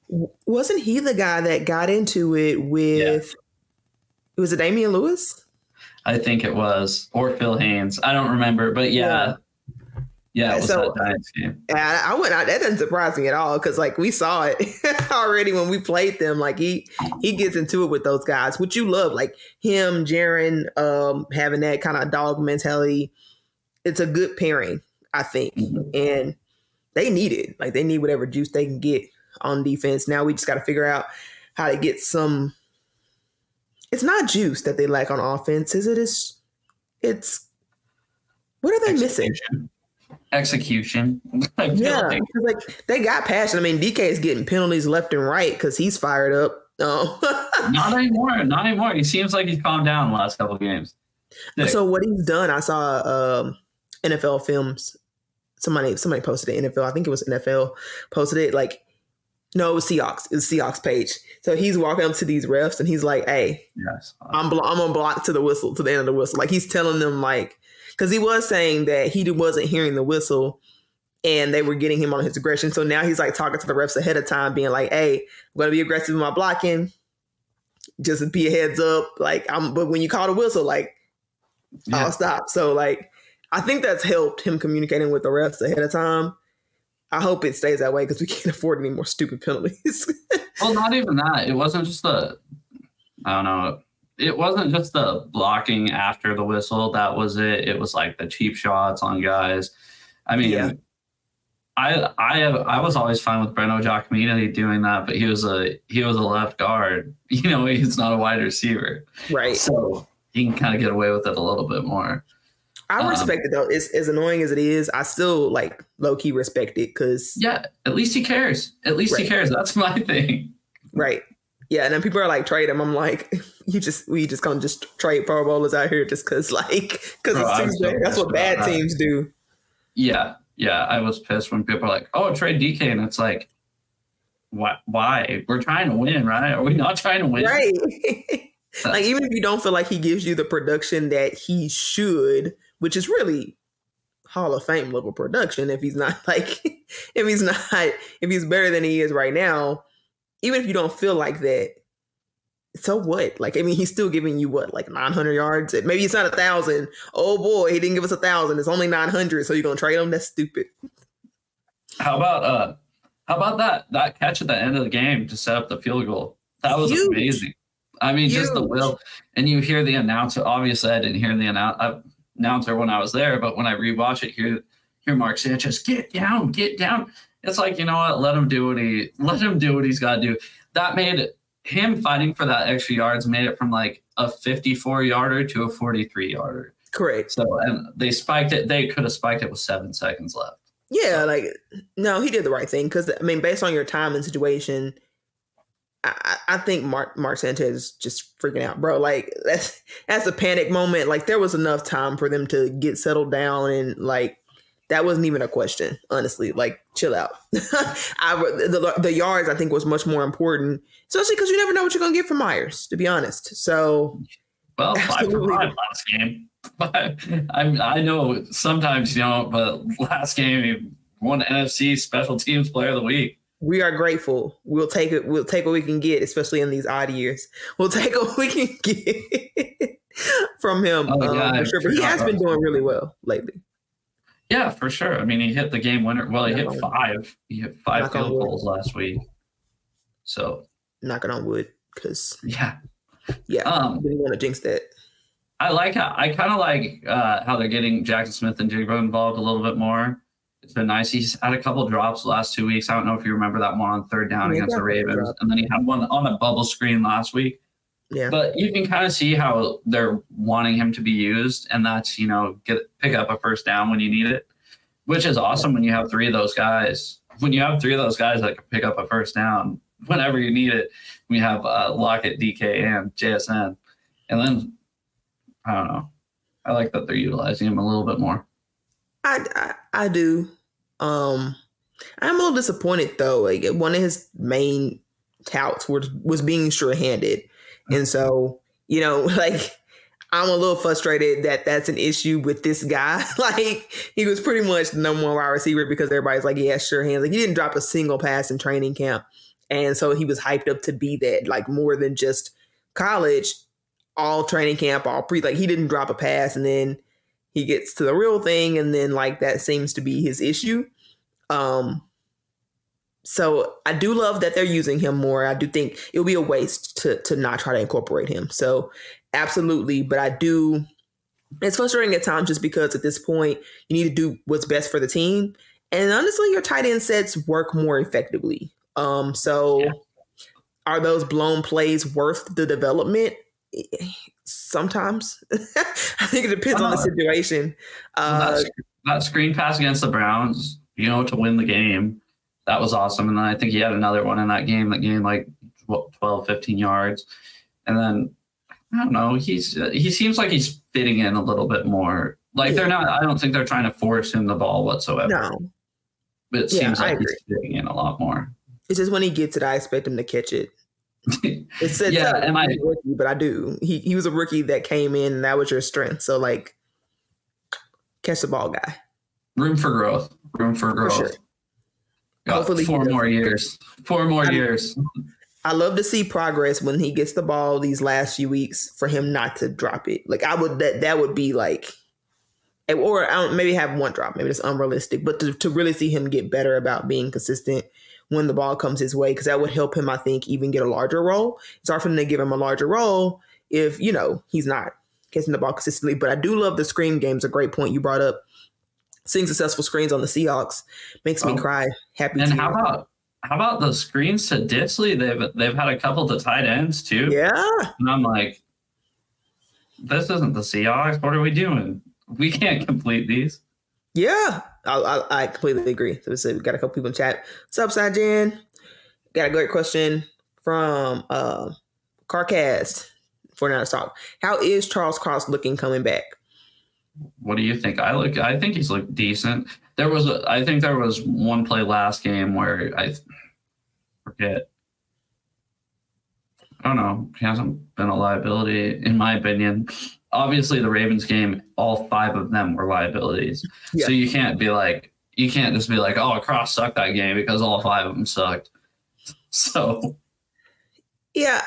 wasn't he the guy that got into it with yeah. was it Damien Lewis? I think it was, or Phil Haynes. I don't remember, but yeah. Yeah, yeah it was so, that Giants game. I went out. That doesn't surprise me at all because, like, we saw it already when we played them. Like, he he gets into it with those guys, which you love, like him, Jarran, um, having that kind of dog mentality. It's a good pairing, I think, mm-hmm. and they need it. Like, they need whatever juice they can get on defense. Now we just got to figure out how to get some. It's not juice that they lack on offense, is it? It's it's what are they Execution. missing? Execution. yeah, like. like they got passion. I mean, DK is getting penalties left and right because he's fired up. Oh, not anymore. Not anymore. He seems like he's calmed down the last couple games. So what he's done, I saw um, NFL films. Somebody somebody posted it. NFL, I think it was NFL posted it. Like no, it was Seahawks. It was Seahawks page. So he's walking up to these refs and he's like, "Hey, yes, I'm blo- I'm on block to the whistle to the end of the whistle." Like he's telling them like because he was saying that he wasn't hearing the whistle and they were getting him on his aggression. So now he's like talking to the refs ahead of time, being like, "Hey, I'm gonna be aggressive in my blocking. Just be a heads up. Like I'm, but when you call the whistle, like yeah. I'll stop." So like I think that's helped him communicating with the refs ahead of time I hope it stays that way because we can't afford any more stupid penalties. well, not even that. It wasn't just the, I don't know. It wasn't just the blocking after the whistle. That was it. It was like the cheap shots on guys. I mean, yeah. I I I was always fine with Breno Giacomini doing that, but he was a he was a left guard. You know, he's not a wide receiver, right? So he can kind of get away with it a little bit more. I um, respect it though. It's as annoying as it is. I still like low key respect it because yeah, at least he cares. At least right. he cares. That's my thing. Right. Yeah, and then people are like trade him. I'm like, you just we just gonna just trade Pro Bowlers out here just because like because it's Tuesday. So That's what bad that. teams do. Yeah, yeah. I was pissed when people are like, oh, trade DK, and it's like, why? Why? We're trying to win, right? Are we not trying to win? Right. like even if you don't feel like he gives you the production that he should, which is really Hall of Fame level production if he's not like if he's not if he's better than he is right now, even if you don't feel like that, so what? Like I mean, he's still giving you what like 900 yards. Maybe it's not a thousand. Oh boy, he didn't give us a thousand. It's only 900. So you're gonna trade him? That's stupid. How about uh? How about that that catch at the end of the game to set up the field goal? That was Huge. amazing. I mean, Huge. just the will. And you hear the announcer. Obviously, I didn't hear the announcer announcer when I was there, but when I rewatch it, here, here, Mark Sanchez, get down, get down. It's like you know what? Let him do what he let him do what he's got to do. That made him fighting for that extra yards made it from like a 54 yarder to a 43 yarder. Correct. So and they spiked it. They could have spiked it with seven seconds left. Yeah, so. like no, he did the right thing because I mean, based on your time and situation, I, I think Mark Mark Sanchez is just freaking out, bro. Like that's that's a panic moment. Like there was enough time for them to get settled down and like that wasn't even a question, honestly. Like chill out. I the, the yards I think was much more important, especially because you never know what you're gonna get from Myers. To be honest, so well, five for five last game. But I I know sometimes you know, but last game he won NFC Special Teams Player of the Week we are grateful. We'll take it. We'll take what we can get, especially in these odd years. We'll take what we can get from him. Oh, um, yeah, for sure. But he has been doing really well lately. Yeah, for sure. I mean, he hit the game winner. Well, he hit five. He hit five field goals last week. So knocking on wood, because yeah, yeah, um, didn't want to jinx that. I like how I kind of like uh, how they're getting Jackson Smith-Njigba involved a little bit more it's been nice. He's had a couple drops the last two weeks. I don't know if you remember that one on third down yeah, against the Ravens, and then he had one on the bubble screen last week. Yeah. But you can kind of see how they're wanting him to be used, and that's you know get pick up a first down when you need it, which is awesome when you have three of those guys. When you have three of those guys that can pick up a first down, whenever you need it. We have uh, Lockett, DK, and JSN, and then I don't know. I like that they're utilizing him a little bit more. I I, I do. Um, I'm a little disappointed though. Like one of his main touts was was being sure-handed, and so you know, like I'm a little frustrated that that's an issue with this guy. like he was pretty much the number one wide receiver because everybody's like, yeah, sure hands. Like he didn't drop a single pass in training camp, and so he was hyped up to be that, like more than just college, all training camp, all pre. Like he didn't drop a pass, and then he gets to the real thing, and then like that seems to be his issue. Um, so I do love that they're using him more. I do think it would be a waste to to not try to incorporate him. So absolutely, but I do. It's frustrating at times just because at this point you need to do what's best for the team, and honestly, your tight end sets work more effectively. Um, so yeah. are those blown plays worth the development? Sometimes I think it depends on the situation. Uh, that, that screen pass against the Browns, you know, to win the game that was awesome. And then I think he had another one in that game that gained like 12, 15 yards. And then I don't know, he's he seems like he's fitting in a little bit more. Like yeah. they're not. I don't think they're trying to force him the ball whatsoever. No, but it seems yeah, like he's fitting in a lot more. It's just when he gets it, I expect him to catch it. It's yeah, am I rookie, but I do. He he was a rookie that came in, and that was your strength. So like, catch the ball, guy. Room for growth. Room for growth. For sure. Hopefully, four more years. Four more I years. I love to see progress when he gets the ball these last few weeks for him not to drop it. Like I would that that would be like, or I don't maybe have one drop. Maybe it's unrealistic, but to, to really see him get better about being consistent when the ball comes his way, because that would help him, I think, even get a larger role. It's hard for them to give him a larger role if you know he's not catching the ball consistently. But I do love the screen games. A great point you brought up seeing successful screens on the Seahawks makes oh. me cry. Happy. And how about how about the screens to Dissly? They've they've had a couple to tight ends too. Yeah. And I'm like, this isn't the Seahawks. What are we doing? We can't complete these. Yeah, I, I, I completely agree. So we got a couple people in chat. What's up, Sajan? Got a great question from uh, Carcast for now talk. How is Charles Cross looking coming back? What do you think? I look. I think he's looked decent. There was, a, I think there was one play last game where I forget. I don't know. He hasn't been a liability, in my opinion. Obviously, the Ravens game, all five of them were liabilities. Yeah. So you can't be like, you can't just be like, oh, Cross sucked that game because all five of them sucked. So, yeah,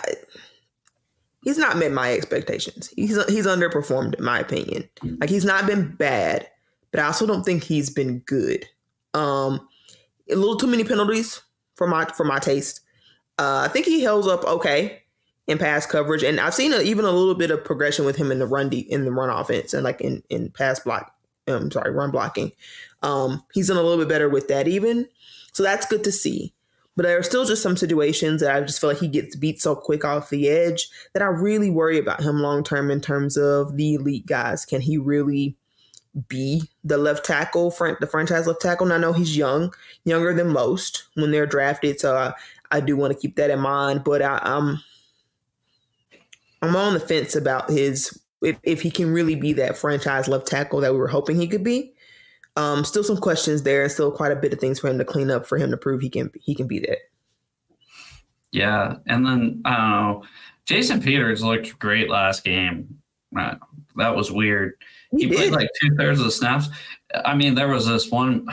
he's not met my expectations. He's he's underperformed in my opinion. Like he's not been bad, but I also don't think he's been good. Um, a little too many penalties for my for my taste. Uh, I think he holds up okay in pass coverage, and I've seen a, even a little bit of progression with him in the run de- in the run offense and like in in pass block. I'm um, sorry, run blocking. Um, he's done a little bit better with that even, so that's good to see. But there are still just some situations that I just feel like he gets beat so quick off the edge that I really worry about him long term in terms of the elite guys. Can he really be the left tackle, front the franchise left tackle? And I know he's young, younger than most when they're drafted, so I, I do want to keep that in mind. But I, I'm I'm on the fence about his if, if he can really be that franchise left tackle that we were hoping he could be. Um, still some questions there, and still quite a bit of things for him to clean up for him to prove he can he can be that. Yeah, and then I don't know. Jason Peters looked great last game. Uh, that was weird. He, he played like two thirds of the snaps. I mean, there was this one.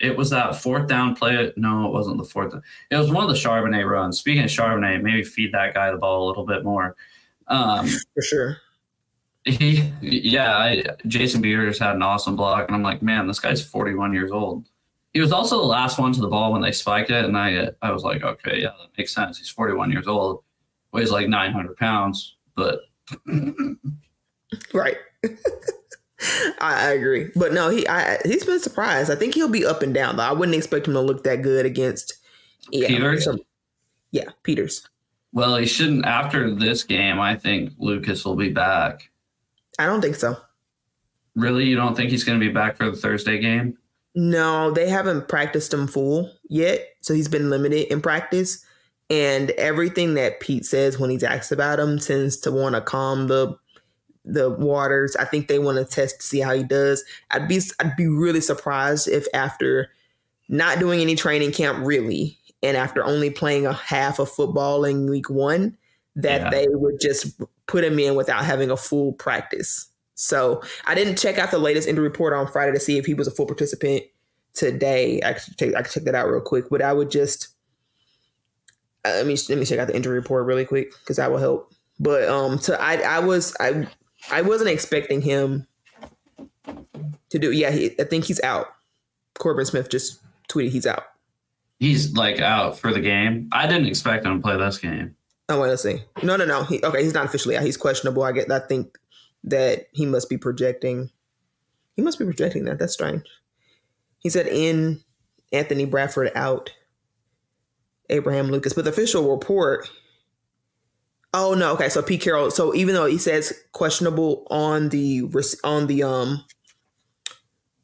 It was that fourth down play. No, it wasn't the fourth. It was one of the Charbonnet runs. Speaking of Charbonnet, maybe feed that guy the ball a little bit more. Um, for sure. He, yeah, I, Jason Peters had an awesome block, and I'm like, man, this guy's 41 years old. He was also the last one to the ball when they spiked it, and I, I was like, okay, yeah, that makes sense. He's 41 years old, weighs like 900 pounds, but right. I, I, agree, but no, he, I, he's been surprised. I think he'll be up and down though. I wouldn't expect him to look that good against yeah, Peters. Yeah, Peters. Well, he shouldn't. After this game, I think Lucas will be back. I don't think so. Really? You don't think he's going to be back for the Thursday game? No, they haven't practiced him full yet. So he's been limited in practice. And everything that Pete says when he's asked about him tends to want to calm the the waters. I think they want to test to see how he does. I'd be I'd be really surprised if after not doing any training camp really, and after only playing a half of football in week one, that yeah. they would just put him in without having a full practice. So I didn't check out the latest injury report on Friday to see if he was a full participant today. I could check, I could check that out real quick, but I would just uh, let me let me check out the injury report really quick because that will help. But um, so I I was I I wasn't expecting him to do. Yeah, he, I think he's out. Corbin Smith just tweeted he's out. He's like out for the game. I didn't expect him to play this game. Oh wait, let's see. No, no, no. He, okay, he's not officially out. He's questionable. I get. I think that he must be projecting. He must be projecting that. That's strange. He said in Anthony Bradford out. Abraham Lucas, but the official report. Oh no, okay. So Pete Carroll. So even though he says questionable on the on the um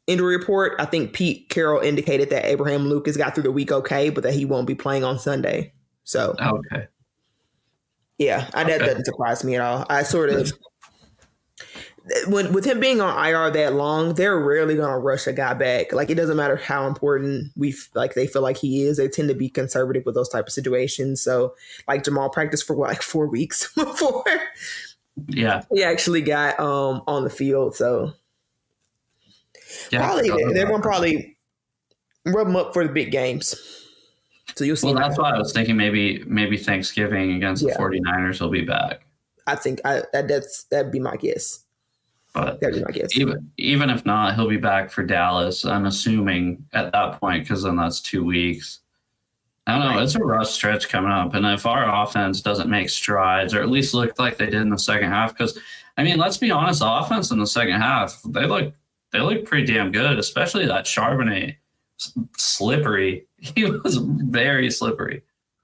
injury report, I think Pete Carroll indicated that Abraham Lucas got through the week okay, but that he won't be playing on Sunday. So okay, yeah, I, okay. that doesn't surprise me at all. I sort of when with him being on IR that long, they're rarely gonna rush a guy back. Like it doesn't matter how important we like they feel like he is. They tend to be conservative with those type of situations. So like Jamal practiced for what, like four weeks before. Yeah, he actually got um on the field. So yeah, probably they're gonna probably rub them up for the big games. So you'll see. Well, that's why I was thinking maybe maybe Thanksgiving against yeah. the 49ers he'll be back. I think I that's that'd be my guess. But that'd be my guess. even even if not, he'll be back for Dallas. I'm assuming at that point because then that's two weeks. I don't know. It's a rough stretch coming up, and if our offense doesn't make strides, or at least look like they did in the second half, because I mean, let's be honest, the offense in the second half they look they look pretty damn good, especially that Charbonnet, slippery. He was very slippery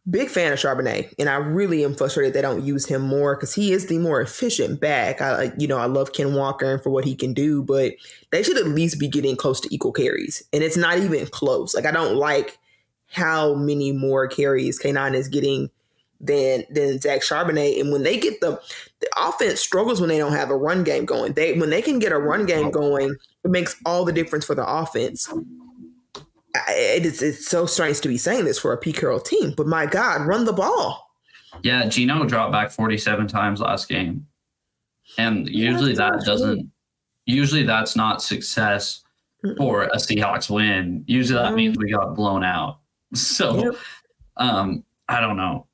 big fan of Charbonnet, and I really am frustrated they don't use him more because he is the more efficient back. I, you know, I love Ken Walker and for what he can do, but they should at least be getting close to equal carries, and it's not even close. Like I don't like how many more carries K9 is getting than than Zach Charbonnet, and when they get the the offense struggles when they don't have a run game going. They when they can get a run game going, it makes all the difference for the offense it's, it's so strange to be saying this for a Pete Carroll team, but my God, run the ball. Yeah, Geno dropped back 47 times last game. And usually yeah, that doesn't, usually that's not success for a Seahawks win. Usually that means we got blown out. So, yep. um, I don't know.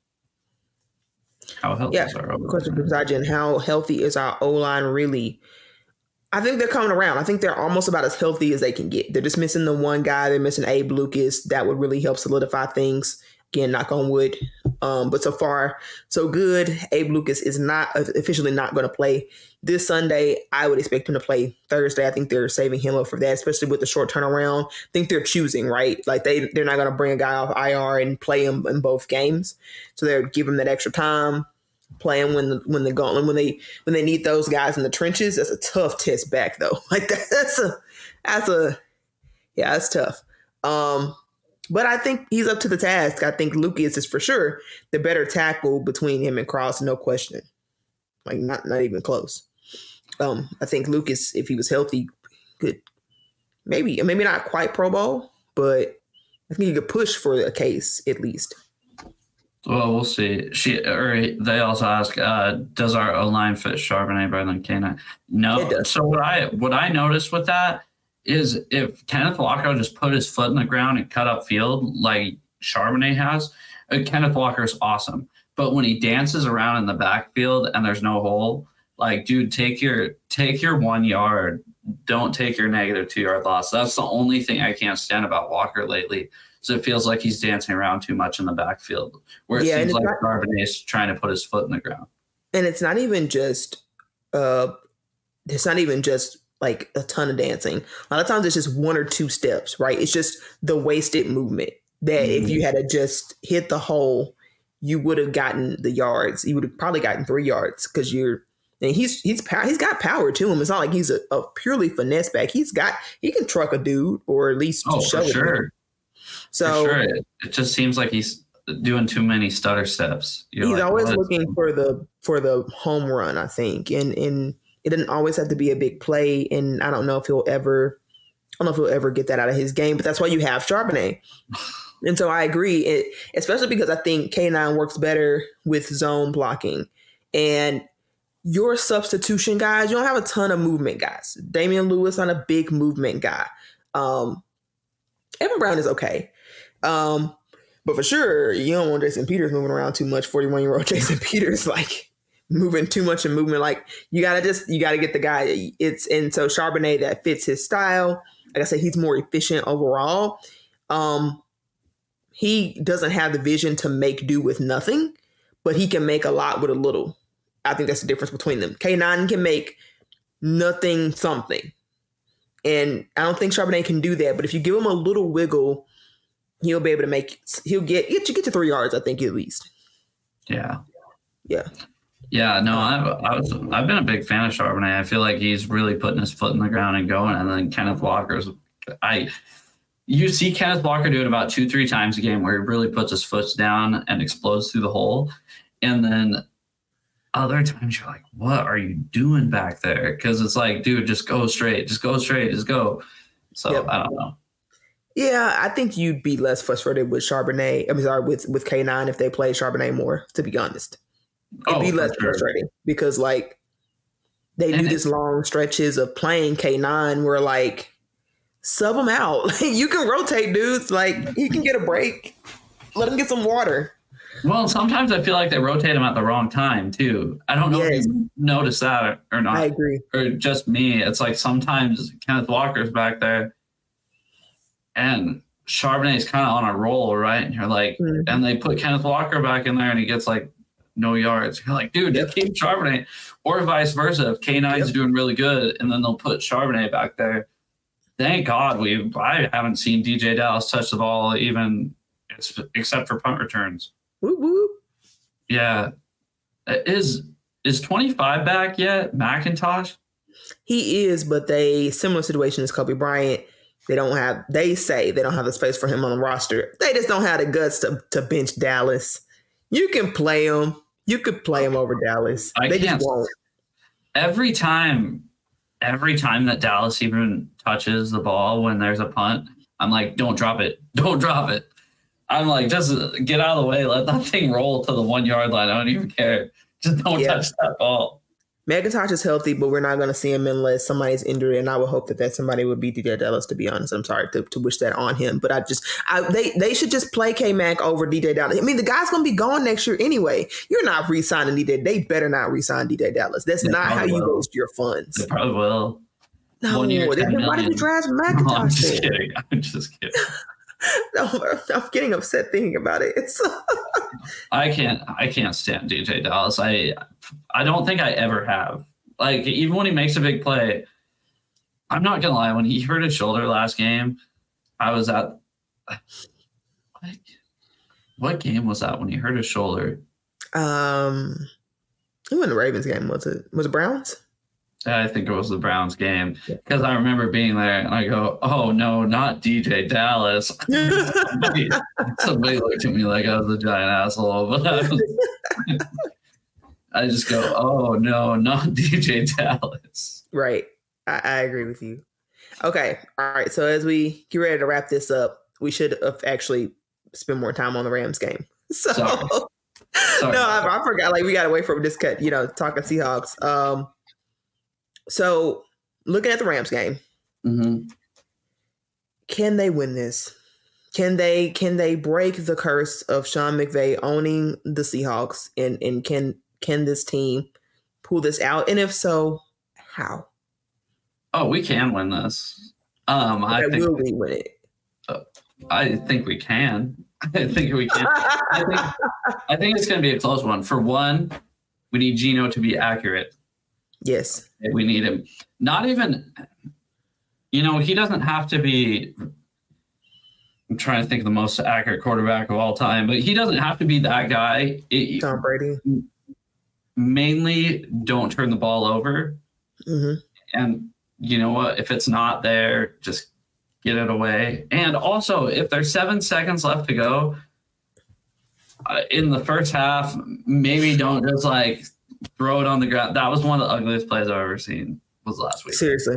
How healthy yeah, is our Question how healthy is our O line really? I think they're coming around. I think they're almost about as healthy as they can get. They're just missing the one guy. They're missing Abe Lucas. That would really help solidify things. Again, knock on wood. Um, but so far, so good. Abe Lucas is not officially not going to play this Sunday. I would expect him to play Thursday. I think they're saving him up for that, especially with the short turnaround. I think they're choosing right. Like they they're not going to bring a guy off IR and play him in both games. So they're giving him that extra time playing when the when the gauntlet when they when they need those guys in the trenches. That's a tough test back though. Like that, that's a that's a yeah, that's tough. Um, but I think he's up to the task. I think Lucas is for sure the better tackle between him and Cross, no question. Like not not even close. Um, I think Lucas, if he was healthy, could maybe maybe not quite Pro Bowl, but I think he could push for a case at least. Well, we'll see. She or they also ask, uh, does our O line fit Charbonnet better than K9? No. So what I what I noticed with that is if Kenneth Walker just put his foot in the ground and cut up field like Charbonnet has, uh, Kenneth Walker is awesome. But when he dances around in the backfield and there's no hole, like dude, take your take your one yard. Don't take your negative two yard loss. That's the only thing I can't stand about Walker lately so it feels like he's dancing around too much in the backfield, where it yeah, seems like not, is trying to put his foot in the ground. And it's not even just, uh, it's not even just like a ton of dancing. A lot of times it's just one or two steps, right? It's just the wasted movement that mm-hmm. if you had to just hit the hole, you would have gotten the yards. You would have probably gotten three yards because you're and he's he's he's got power to him. It's not like he's a, a, purely finesse back. He's got he can truck a dude or at least oh, sure. So sure. It, it, just seems like he's doing too many stutter steps. You're He's like, always looking for the for the home run, I think, and and it doesn't always have to be a big play. And I don't know if he'll ever, I don't know if he'll ever get that out of his game. But that's why you have Charbonnet. And so I agree, it, especially because I think K9 works better with zone blocking. And your substitution guys, you don't have a ton of movement guys. Damien Lewis not a big movement guy. Um, Evan Brown is okay. Um, but for sure, you don't want Jason Peters moving around too much. 41 year old Jason Peters, like moving too much and movement. Like you gotta just you gotta get the guy. It's and so Charbonnet that fits his style. Like I said, he's more efficient overall. Um, he doesn't have the vision to make do with nothing, but he can make a lot with a little. I think that's the difference between them. K9 can make nothing something. And I don't think Charbonnet can do that. But if you give him a little wiggle, he'll be able to make he'll get get you get to three yards, I think at least. Yeah. Yeah. Yeah, no, I've I was I've been a big fan of Charbonnet. I feel like he's really putting his foot in the ground and going. And then Kenneth Walker's, I, you see Kenneth Walker do it about two three times a game where he really puts his foot down and explodes through the hole, and then other times you're like, what are you doing back there? Because it's like, dude, just go straight, just go straight, just go. So Yep. I don't know. Yeah, I think you'd be less frustrated with Charbonnet. I'm sorry, with with K9 if they play Charbonnet more, to be honest. It'd Oh, be less sure. frustrating because like they do And it- this long stretches of playing K9 where like sub him out. You can rotate dudes. Like he can get a break. Let him get some water. Well, sometimes I feel like they rotate him at the wrong time too. I don't know Yes. if you noticed that or not. I agree. or just me. It's like sometimes Kenneth Walker's back there and Charbonnet's kind of on a roll, right? And you're like, Mhm. and they put Kenneth Walker back in there and he gets like no yards. You're like, dude, just keep Charbonnet. Or vice versa. If K9's Yep. doing really good and then they'll put Charbonnet back there. Thank God we I haven't seen DeeJay Dallas touch the ball even except for punt returns. Whoop, whoop. Yeah. Is is 25 back yet? McIntosh? He is, but they similar situation as Coby Bryant. They don't have. They say they don't have the space for him on the roster. They just don't have the guts to to bench Dallas. You can play him. You could play him over Dallas. I they can't. just won't. every time every time that Dallas even touches the ball when there's a punt, I'm like, don't drop it. Don't drop it. I'm like, just get out of the way. Let that thing roll to the one yard line. I don't even care. Just don't Yeah. touch that ball. McIntosh is healthy, but we're not going to see him unless somebody's injured. And I would hope that that somebody would be DeeJay Dallas. To be honest, I'm sorry to, to wish that on him, but I just I, they they should just play K Mac over DeeJay Dallas. I mean, the guy's going to be gone next year anyway. You're not re-signing DJ. They better not re-sign DJ Dallas. That's They not how you will. waste your funds. They probably will. No, One year, why did you draft No, I'm McIntosh? just kidding. I'm just kidding. No, I'm getting upset thinking about it. It's, I can't I can't stand DeeJay Dallas. I I don't think I ever have. Like even when he makes a big play, I'm not gonna lie, when he hurt his shoulder last game, I was at what, what game was that when he hurt his shoulder? um, it wasn't the Ravens game, was it? Was it Browns? I think it was the Browns game. Because I remember being there and I go, Oh no, not DeeJay Dallas. somebody, somebody looked at me like I was a giant asshole, but I was I just go, oh no, not DeeJay Dallas. Right. I, I agree with you. Okay. All right. So as we get ready to wrap this up, we should have actually spend more time on the Rams game. So Sorry. Sorry. no, I, I forgot. Like we got away from this cut. You know, talking Seahawks. Um. So looking at the Rams game, Mhm. can they win this? Can they can they break the curse of Sean McVay owning the Seahawks and and can can this team pull this out? And if so, how? Oh, we can win this. Um, I think will we win it? I think we can. I think we can. I think I think it's going to be a close one. For one, we need Geno to be accurate. Yes. We need him. Not even, you know, he doesn't have to be. I'm trying to think of the most accurate quarterback of all time, but he doesn't have to be that guy. It- Tom Brady. mainly, don't turn the ball over. hmm And you know what? If it's not there, just get it away. And also, if there's seven seconds left to go, uh, in the first half, maybe don't just like throw it on the ground. That was one of the ugliest plays I've ever seen. Was last week. Seriously.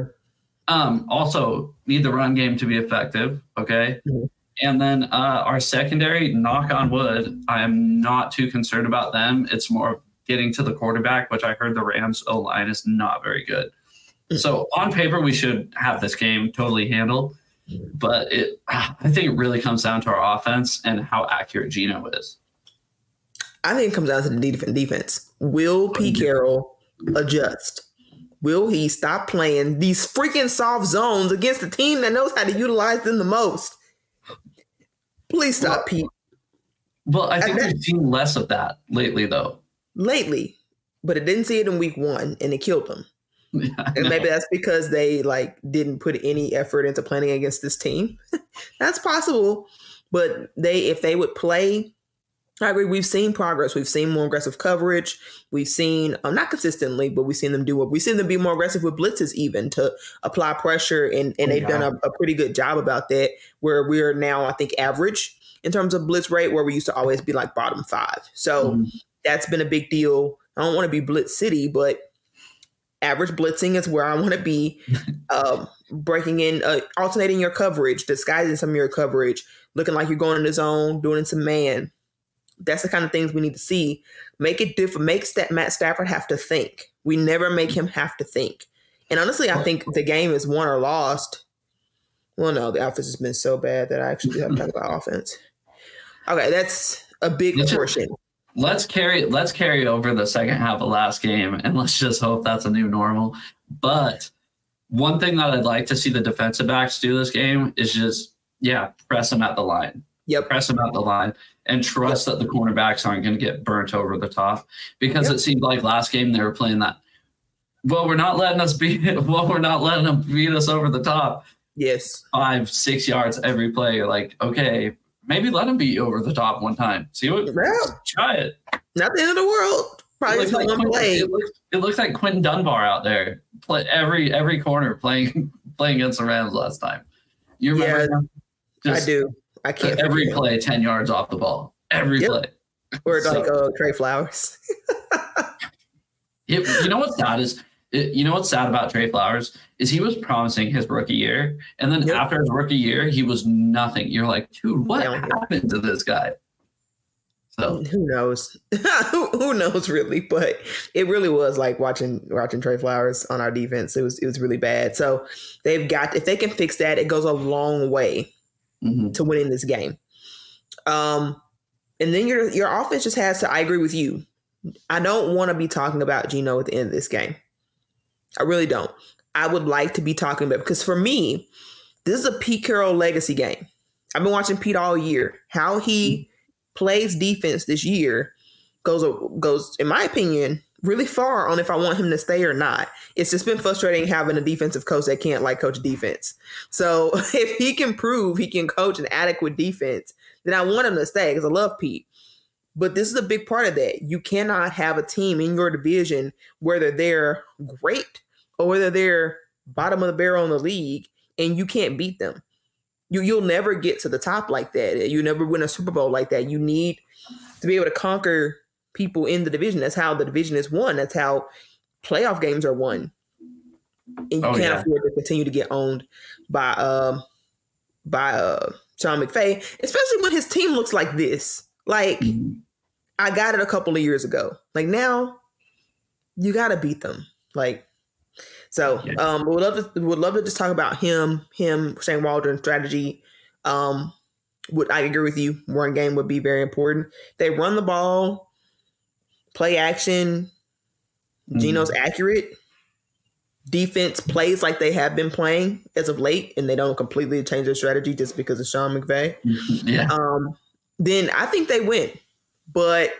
Um, also, need the run game to be effective. Okay. Mhm. And then uh, our secondary, knock on wood, I'm not too concerned about them. It's more getting to the quarterback, which I heard the Rams O line is not very good. So on paper, we should have this game totally handled. But it, I think it really comes down to our offense and how accurate Geno is. I think it comes down to the def- defense. Will Pete Carroll adjust? Will he stop playing these freaking soft zones against the team that knows how to utilize them the most? Please stop, Well- Pete. Well, I think Okay. we've seen less of that lately, though. Lately, but it didn't see it in week one, and it killed them. I And maybe that's because they like didn't put any effort into planning against this team. that's possible. But they if they would play, I agree. We've seen progress. We've seen more aggressive coverage. We've seen um, not consistently, but we've seen them do what we've seen them be more aggressive with blitzes, even to apply pressure, and and Oh, they've done a, a pretty good job about that. Where we're now, I think, average in terms of blitz rate, where we used to always be like bottom five. So Mhm. that's been a big deal. I don't want to be blitz city, but average blitzing is where I want to be. um, breaking in, uh, alternating your coverage, disguising some of your coverage, looking like you're going in the zone, doing some man. That's the kind of things we need to see. Make it different. Make Sta- Matt Stafford have to think. We never make him have to think. And honestly, I think the game is won or lost. Well, no, the offense has been so bad that I actually have to talk about offense. Okay, that's a big Let's just- portion. let's carry let's carry over the second half of last game and let's just hope that's a new normal but one thing that i'd like to see the defensive backs do this game is just yeah press them at the line Yep. press them at the line and trust that the cornerbacks aren't going to get burnt over the top because Yep. it seemed like last game they were playing that well we're not letting us beat well we're not letting them beat us over the top Yes. five six yards every play you're like okay maybe let them beat you over the top one time see what Well, try it not the end of the world. Probably it just looks, like one play. it, looks, it looks like Quinton Dunbar out there, play every every corner playing playing against the Rams last time. You remember? Yeah, him? I do. I can't. every play ten yards off the ball. Every Yep. play. Or So- like uh, Tre Flowers. It- you know what's sad is it, you know what's sad about Tre Flowers is he was promising his rookie year, and then Yep. after his rookie year, he was nothing. You're like, dude, what happened to this guy? So Who knows? who, who knows really? But it really was like watching watching Tre Flowers on our defense. It was it was really bad. So they've got if they can fix that, it goes a long way mhm. to winning this game. Um, and then your your offense just has to. I agree with you. I don't want to be talking about Geno at the end of this game. I really don't. I would like to be talking about because for me, this is a Pete Carroll legacy game. I've been watching Pete all year. How he plays defense this year goes goes, in my opinion, really far on if I want him to stay or not. It's just been frustrating having a defensive coach that can't like coach defense. So if he can prove he can coach an adequate defense, then I want him to stay because I love Pete. But this is a big part of that. You cannot have a team in your division whether they're great or whether they're bottom of the barrel in the league and you can't beat them. You you'll never get to the top like that. You never win a Super Bowl like that. You need to be able to conquer people in the division. That's how the division is won. That's how playoff games are won. And you Oh, can't yeah. afford to continue to get owned by um by uh Sean McVay, especially when his team looks like this. Like Mhm. I got it a couple of years ago. Like now, you got to beat them. Like so, Yeah. um, would love to would love to just talk about him, him, Shane Waldron strategy. Um, would I agree with you? Run game would be very important. They run the ball, play action. Geno's accurate. Defense plays like they have been playing as of late, and they don't completely change their strategy just because of Sean McVay yeah. um, then I think they win. But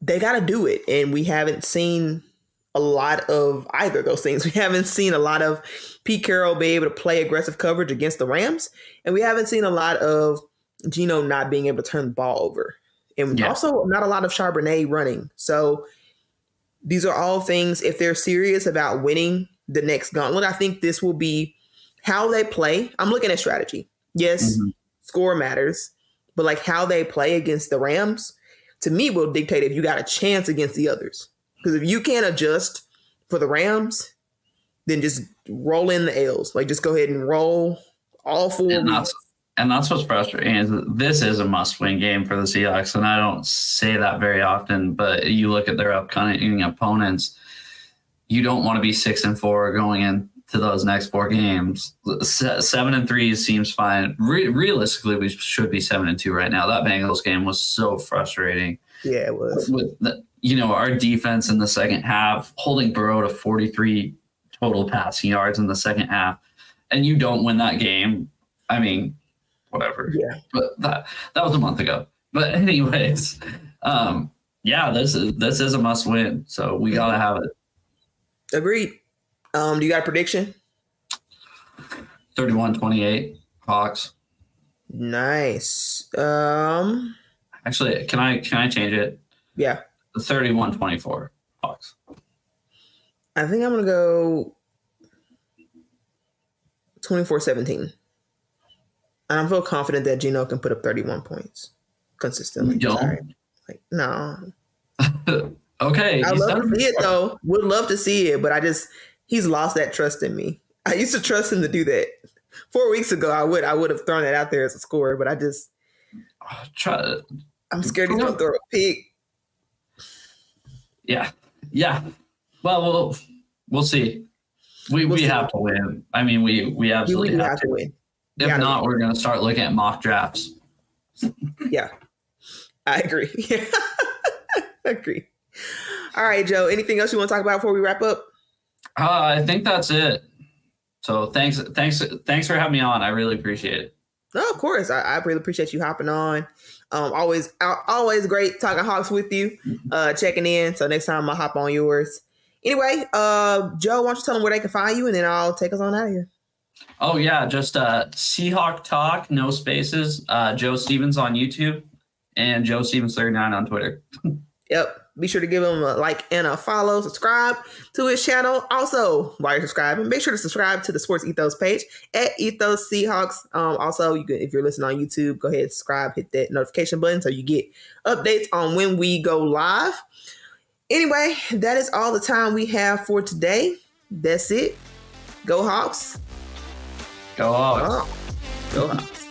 they got to do it. And we haven't seen a lot of either of those things. We haven't seen a lot of Pete Carroll be able to play aggressive coverage against the Rams. And we haven't seen a lot of Geno not being able to turn the ball over. And Yeah. also not a lot of Charbonnet running. So these are all things, if they're serious about winning the next gauntlet, I think this will be how they play. I'm looking at strategy. Yes, Mhm. score matters, but like how they play against the Rams, to me, will dictate if you got a chance against the others. Because if you can't adjust for the Rams, then just roll in the L's. Like just go ahead and roll all four. And that's, and that's what's frustrating is this is a must-win game for the Seahawks, and I don't say that very often. But you look at their upcoming opponents, you don't want to be six and four going into those next four games. Seven and three seems fine. Re- realistically, we should be seven and two right now. That Bengals game was so frustrating. Yeah, it was. With the, you know our defense in the second half, holding Burrow to forty three total passing yards in the second half, and you don't win that game. I mean, whatever. Yeah. But that that was a month ago. But anyways, um, yeah, this is this is a must win. So we gotta have it. Agreed. Um, do you got a prediction? 31-28 Hawks. Nice. Um actually can I can I change it? Yeah. 31-24 Hawks. I think I'm gonna go 24-17. And I feel confident that Geno can put up 31 points consistently. don't. Like, no. okay. I love to see it though. Would love to see it, but I just he's lost that trust in me. I used to trust him to do that. Four weeks ago, I would I would have thrown it out there as a score, but I just uh, try. I'm scared he's gonna throw a pick. Yeah, yeah. Well, we'll we'll see. We we'll we see. have to win. I mean, we we absolutely we have, have, to win. If yeah, not, we're gonna start looking at mock drafts. yeah, I agree. Yeah, I agree. All right, Joe. Anything else you want to talk about before we wrap up? Uh, I think that's it. So thanks, thanks, thanks for having me on. I really appreciate it. No, of course. I, I really appreciate you hopping on. Um, always, always great talking Hawks with you, uh, checking in. So next time I'll hop on yours. Anyway, uh, Joe, why don't you tell them where they can find you, and then I'll take us on out of here. Oh yeah, just uh, Seahawk Talk, no spaces. Uh, Joe Stevens on YouTube, and Joe Stevens thirty nine on Twitter. yep. Be sure to give him a like and a follow. Subscribe to his channel. Also, while you're subscribing, make sure to subscribe to the Sports Ethos page at Ethos Seahawks. Um, also, you can, if you're listening on YouTube, go ahead and subscribe, hit that notification button so you get updates on when we go live. Anyway, that is all the time we have for today. That's it. Go Hawks. Go Hawks. Oh. Go Hawks.